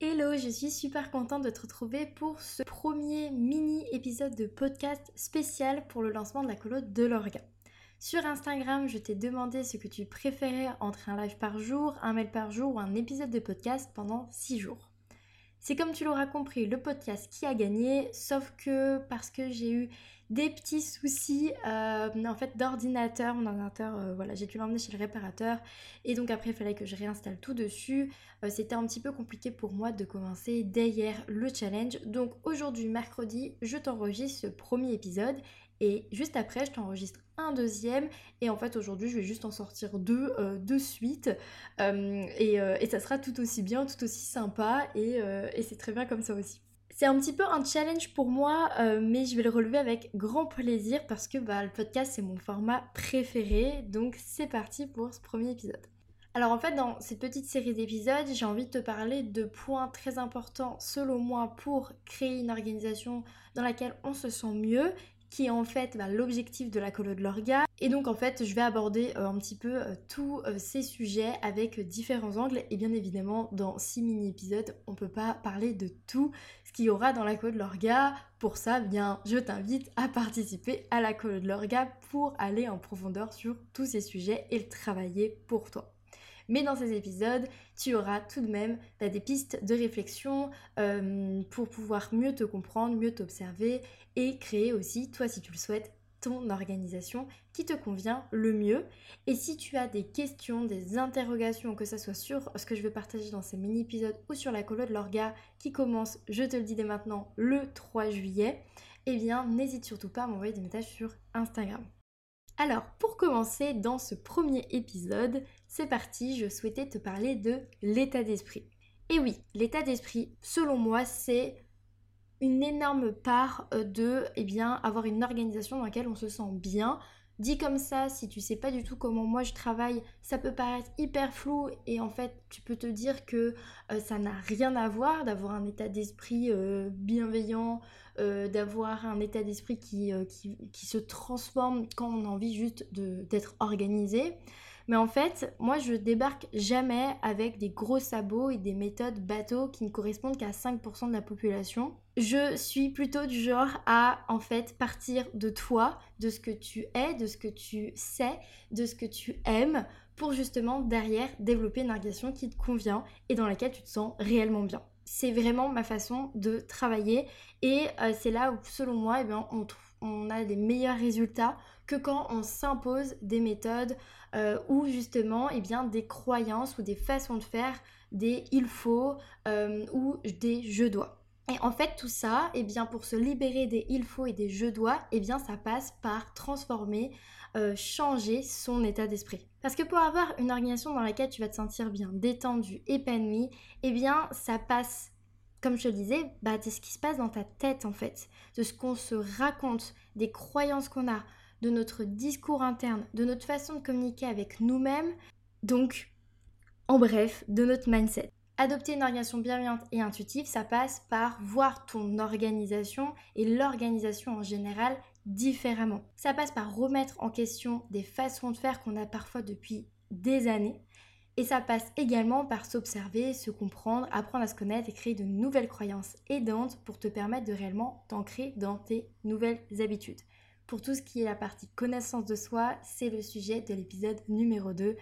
Hello, je suis super contente de te retrouver pour ce premier mini épisode de podcast spécial pour le lancement de la colo de l'orga. Sur Instagram, je t'ai demandé ce que tu préférais entre un live par jour, un mail par jour ou un épisode de podcast pendant 6 jours. C'est comme tu l'auras compris, le podcast qui a gagné, sauf que parce que j'ai eu des petits soucis euh, en fait d'ordinateur. Mon ordinateur, euh, voilà, j'ai dû l'emmener chez le réparateur et donc après il fallait que je réinstalle tout dessus. Euh, c'était un petit peu compliqué pour moi de commencer dès hier le challenge. Donc aujourd'hui, mercredi, je t'enregistre ce premier épisode et juste après, je t'enregistre un deuxième. Et en fait, aujourd'hui, je vais juste en sortir deux de suite. Et, ça sera tout aussi bien, tout aussi sympa. Et c'est très bien comme ça aussi. C'est un petit peu un challenge pour moi, euh, mais je vais le relever avec grand plaisir parce que bah, le podcast c'est mon format préféré. Donc c'est parti pour ce premier épisode. Alors en fait dans cette petite série d'épisodes j'ai envie de te parler de points très importants selon moi pour créer une organisation dans laquelle on se sent mieux qui est en fait bah, l'objectif de la colo de l'orga. Et donc en fait, je vais aborder euh, un petit peu euh, tous euh, ces sujets avec différents angles. Et bien évidemment, dans six mini-épisodes, on peut pas parler de tout ce qu'il y aura dans la colo de l'orga. Pour ça, bien, je t'invite à participer à la colo de l'orga pour aller en profondeur sur tous ces sujets et le travailler pour toi. Mais dans ces épisodes, tu auras tout de même des pistes de réflexion pour pouvoir mieux te comprendre, mieux t'observer et créer aussi, toi si tu le souhaites, ton organisation qui te convient le mieux. Et si tu as des questions, des interrogations, que ce soit sur ce que je vais partager dans ces mini-épisodes ou sur la colo de l'orga qui commence, je te le dis dès maintenant, le 3 juillet, eh bien n'hésite surtout pas à m'envoyer des messages sur Instagram. Alors, pour commencer dans ce premier épisode, c'est parti, je souhaitais te parler de l'état d'esprit. Et oui, l'état d'esprit, selon moi, c'est une énorme part euh, de eh bien, avoir une organisation dans laquelle on se sent bien. Dit comme ça, si tu sais pas du tout comment moi je travaille, ça peut paraître hyper flou et en fait tu peux te dire que euh, ça n'a rien à voir d'avoir un état d'esprit euh, bienveillant, d'avoir un état d'esprit qui, qui, se transforme quand on a envie juste d'être organisé. Mais en fait, moi je débarque jamais avec des gros sabots et des méthodes bateaux qui ne correspondent qu'à 5% de la population. Je suis plutôt du genre à en fait partir de toi, de ce que tu es, de ce que tu sais, de ce que tu aimes pour justement derrière développer une organisation qui te convient et dans laquelle tu te sens réellement bien. C'est vraiment ma façon de travailler et euh, c'est là où selon moi eh bien, on, a des meilleurs résultats que quand on s'impose des méthodes euh, ou justement eh bien, des croyances ou des façons de faire, des il faut euh, ou des je dois. Et en fait tout ça, eh bien, pour se libérer des il faut et des je dois, eh bien, ça passe par transformer, euh, changer son état d'esprit. Parce que pour avoir une organisation dans laquelle tu vas te sentir bien détendu, épanoui, eh bien ça passe comme je te disais, bah, c'est ce qui se passe dans ta tête en fait, de ce qu'on se raconte, des croyances qu'on a, de notre discours interne, de notre façon de communiquer avec nous-mêmes, donc en bref, de notre mindset. Adopter une organisation bienveillante et intuitive, ça passe par voir ton organisation et l'organisation en général différemment. Ça passe par remettre en question des façons de faire qu'on a parfois depuis des années. Et ça passe également par s'observer, se comprendre, apprendre à se connaître et créer de nouvelles croyances aidantes pour te permettre de réellement t'ancrer dans tes nouvelles habitudes. Pour tout ce qui est la partie connaissance de soi, c'est le sujet de l'épisode numéro 2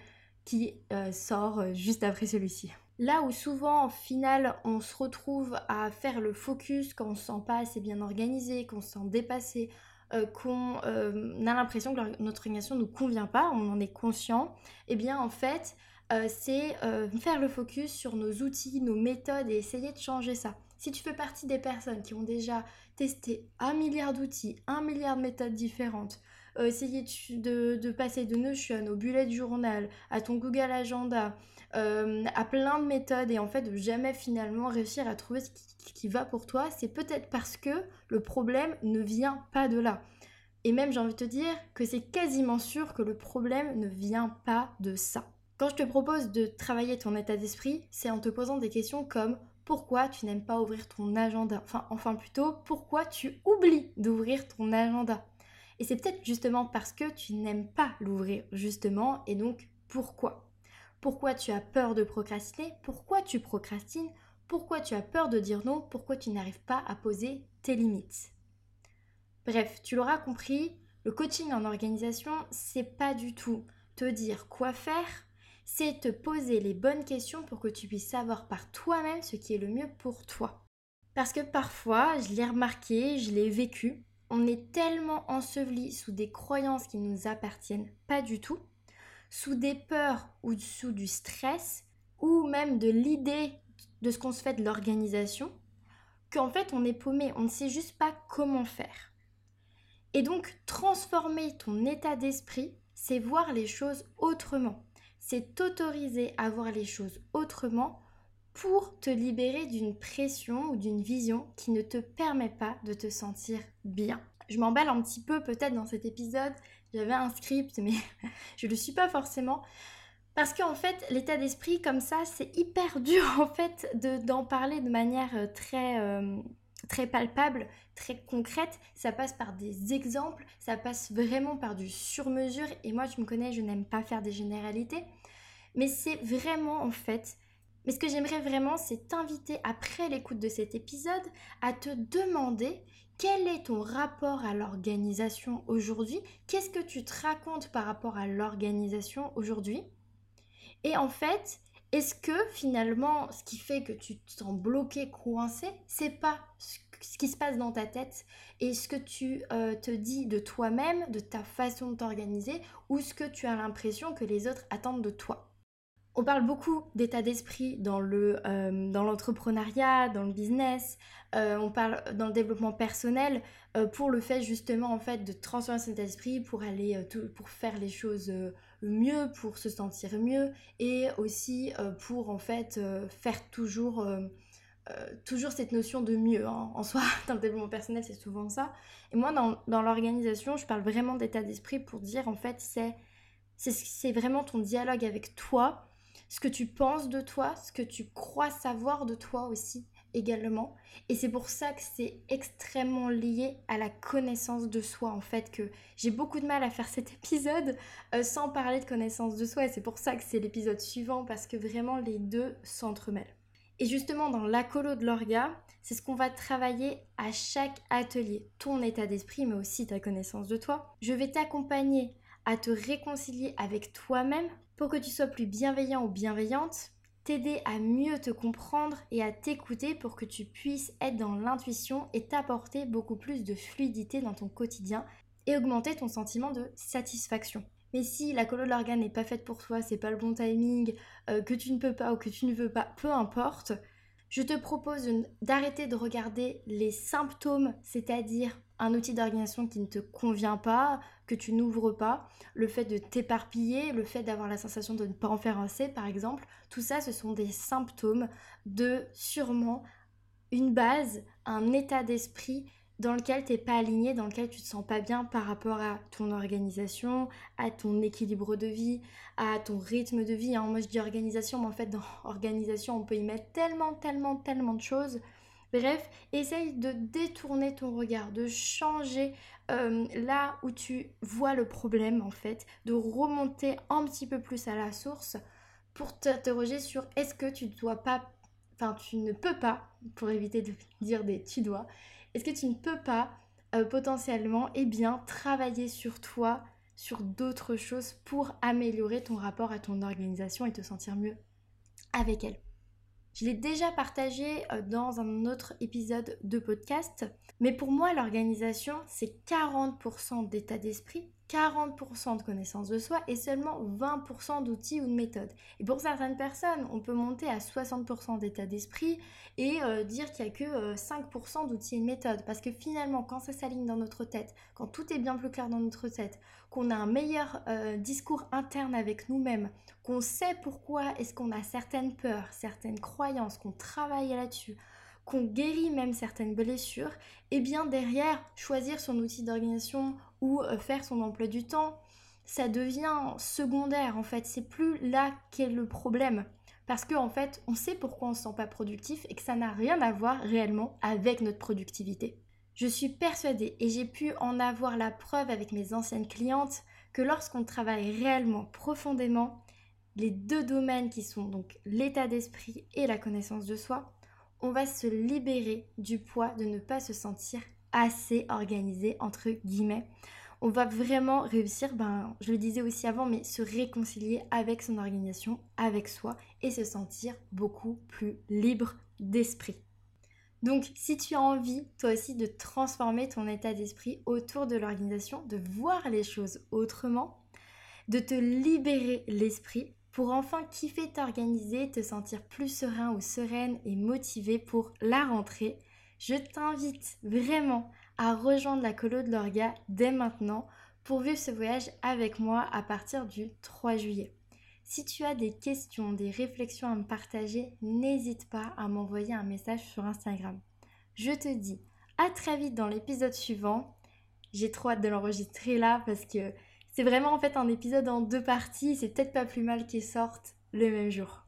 qui euh, sort euh, juste après celui-ci. Là où souvent, au final, on se retrouve à faire le focus quand on se sent pas assez bien organisé, qu'on se sent dépassé, euh, qu'on a l'impression que notre organisation ne nous convient pas, on en est conscient, eh bien en fait, c'est faire le focus sur nos outils, nos méthodes et essayer de changer ça. Si tu fais partie des personnes qui ont déjà testé un milliard d'outils, un milliard de méthodes différentes, euh, essayer de, passer de Notion au bullet journal, à ton Google Agenda, euh, à plein de méthodes et en fait de jamais finalement réussir à trouver ce qui, va pour toi, c'est peut-être parce que le problème ne vient pas de là. Et même j'ai envie de te dire que c'est quasiment sûr que le problème ne vient pas de ça. Quand je te propose de travailler ton état d'esprit, c'est en te posant des questions comme pourquoi tu n'aimes pas ouvrir ton agenda? Enfin, enfin plutôt, pourquoi tu oublies d'ouvrir ton agenda? Et c'est peut-être justement parce que tu n'aimes pas l'ouvrir, justement, et donc pourquoi? Pourquoi tu as peur de procrastiner? Pourquoi tu procrastines? Pourquoi tu as peur de dire non, pourquoi tu n'arrives pas à poser tes limites? Bref, tu l'auras compris, le coaching en organisation, c'est pas du tout te dire quoi faire, c'est te poser les bonnes questions pour que tu puisses savoir par toi-même ce qui est le mieux pour toi. Parce que parfois, je l'ai remarqué, je l'ai vécu, on est tellement enseveli sous des croyances qui ne nous appartiennent pas du tout, sous des peurs ou sous du stress, ou même de l'idée de ce qu'on se fait de l'organisation, qu'en fait on est paumé, on ne sait juste pas comment faire. Et donc transformer ton état d'esprit, c'est voir les choses autrement. C'est t'autoriser à voir les choses autrement pour te libérer d'une pression ou d'une vision qui ne te permet pas de te sentir bien. Je m'emballe un petit peu peut-être dans cet épisode, j'avais un script mais je ne le suis pas forcément. Parce qu'en fait, l'état d'esprit comme ça, c'est hyper dur en fait d'en parler de manière euh, très, euh, très palpable, très concrète. Ça passe par des exemples, ça passe vraiment par du sur-mesure. Et moi, tu me connais, je n'aime pas faire des généralités. Mais c'est vraiment en fait mais ce que j'aimerais vraiment, c'est t'inviter après l'écoute de cet épisode à te demander quel est ton rapport à l'organisation aujourd'hui Qu'est-ce que tu te racontes par rapport à l'organisation aujourd'hui? Et en fait, est-ce que finalement, ce qui fait que tu te sens bloqué, coincé, c'est pas ce qui se passe dans ta tête? Et ce que tu euh, te dis de toi-même, de ta façon de t'organiser, ou ce que tu as l'impression que les autres attendent de toi? On parle beaucoup d'état d'esprit dans le euh, dans l'entrepreneuriat, dans le business. Euh, on parle dans le développement personnel pour le fait justement en fait de transformer son état d'esprit pour aller pour faire les choses mieux, pour se sentir mieux et aussi pour en fait faire toujours toujours cette notion de mieux hein. en soi dans le développement personnel c'est souvent ça et moi dans, dans l'organisation je parle vraiment d'état d'esprit pour dire en fait c'est c'est vraiment ton dialogue avec toi ce que tu penses de toi, ce que tu crois savoir de toi aussi également. Et c'est pour ça que c'est extrêmement lié à la connaissance de soi en fait que j'ai beaucoup de mal à faire cet épisode euh, sans parler de connaissance de soi et c'est pour ça que c'est l'épisode suivant parce que vraiment les deux s'entremêlent. Et justement dans la colo de l'orga, c'est ce qu'on va travailler à chaque atelier, ton état d'esprit mais aussi ta connaissance de toi. Je vais t'accompagner à te réconcilier avec toi-même pour que tu sois plus bienveillant ou bienveillante, t'aider à mieux te comprendre et à t'écouter pour que tu puisses être dans l'intuition et t'apporter beaucoup plus de fluidité dans ton quotidien et augmenter ton sentiment de satisfaction. Mais si la colo de l'organe n'est pas faite pour toi, c'est pas le bon timing, euh, que tu ne peux pas ou que tu ne veux pas, peu importe, je te propose d'arrêter de regarder les symptômes, c'est-à-dire un outil d'organisation qui ne te convient pas, que tu n'ouvres pas, le fait de t'éparpiller, le fait d'avoir la sensation de ne pas en faire assez par exemple, tout ça ce sont des symptômes de sûrement une base, un état d'esprit dans lequel tu n'es pas aligné, dans lequel tu te sens pas bien par rapport à ton organisation, à ton équilibre de vie, à ton rythme de vie. Hein. Moi je dis organisation, mais en fait dans organisation on peut y mettre tellement, tellement, tellement de choses. Bref, essaye de détourner ton regard, de changer euh, là où tu vois le problème en fait, de remonter un petit peu plus à la source pour t'interroger sur est-ce que tu dois pas, enfin tu ne peux pas, pour éviter de dire des tu dois, est-ce que tu ne peux pas euh, potentiellement eh bien, travailler sur toi, sur d'autres choses pour améliorer ton rapport à ton organisation et te sentir mieux avec elle? Je l'ai déjà partagé euh, dans un autre épisode de podcast, mais pour moi l'organisation c'est 40% d'état d'esprit 40% de connaissance de soi et seulement 20% d'outils ou de méthodes. Et pour certaines personnes, on peut monter à 60% d'état d'esprit et euh, dire qu'il n'y a que 5% euh, d'outils et de méthodes. Parce que finalement, quand ça s'aligne dans notre tête, quand tout est bien plus clair dans notre tête, qu'on a un meilleur euh, discours interne avec nous-mêmes, qu'on sait pourquoi est-ce qu'on a certaines peurs, certaines croyances, qu'on travaille là-dessus, qu'on guérit même certaines blessures, et bien derrière, choisir son outil d'organisation ou euh, faire son emploi du temps, ça devient secondaire en fait. C'est plus là qu'est le problème. Parce qu'en en fait, on sait pourquoi on ne se sent pas productif et que ça n'a rien à voir réellement avec notre productivité. Je suis persuadée, et j'ai pu en avoir la preuve avec mes anciennes clientes, que lorsqu'on travaille réellement profondément, les deux domaines qui sont donc l'état d'esprit et la connaissance de soi, on va se libérer du poids de ne pas se sentir assez organisé entre guillemets. On va vraiment réussir, ben, je le disais aussi avant, mais se réconcilier avec son organisation, avec soi et se sentir beaucoup plus libre d'esprit. Donc, si tu as envie, toi aussi, de transformer ton état d'esprit autour de l'organisation, de voir les choses autrement, de te libérer l'esprit pour enfin kiffer t'organiser, te sentir plus serein ou sereine et motivé pour la rentrée, je t'invite vraiment à rejoindre la colo de l'orga dès maintenant pour vivre ce voyage avec moi à partir du 3 juillet. Si tu as des questions, des réflexions à me partager, n'hésite pas à m'envoyer un message sur Instagram. Je te dis à très vite dans l'épisode suivant. J'ai trop hâte de l'enregistrer là parce que c'est vraiment en fait un épisode en deux parties. C'est peut-être pas plus mal qu'il sorte le même jour.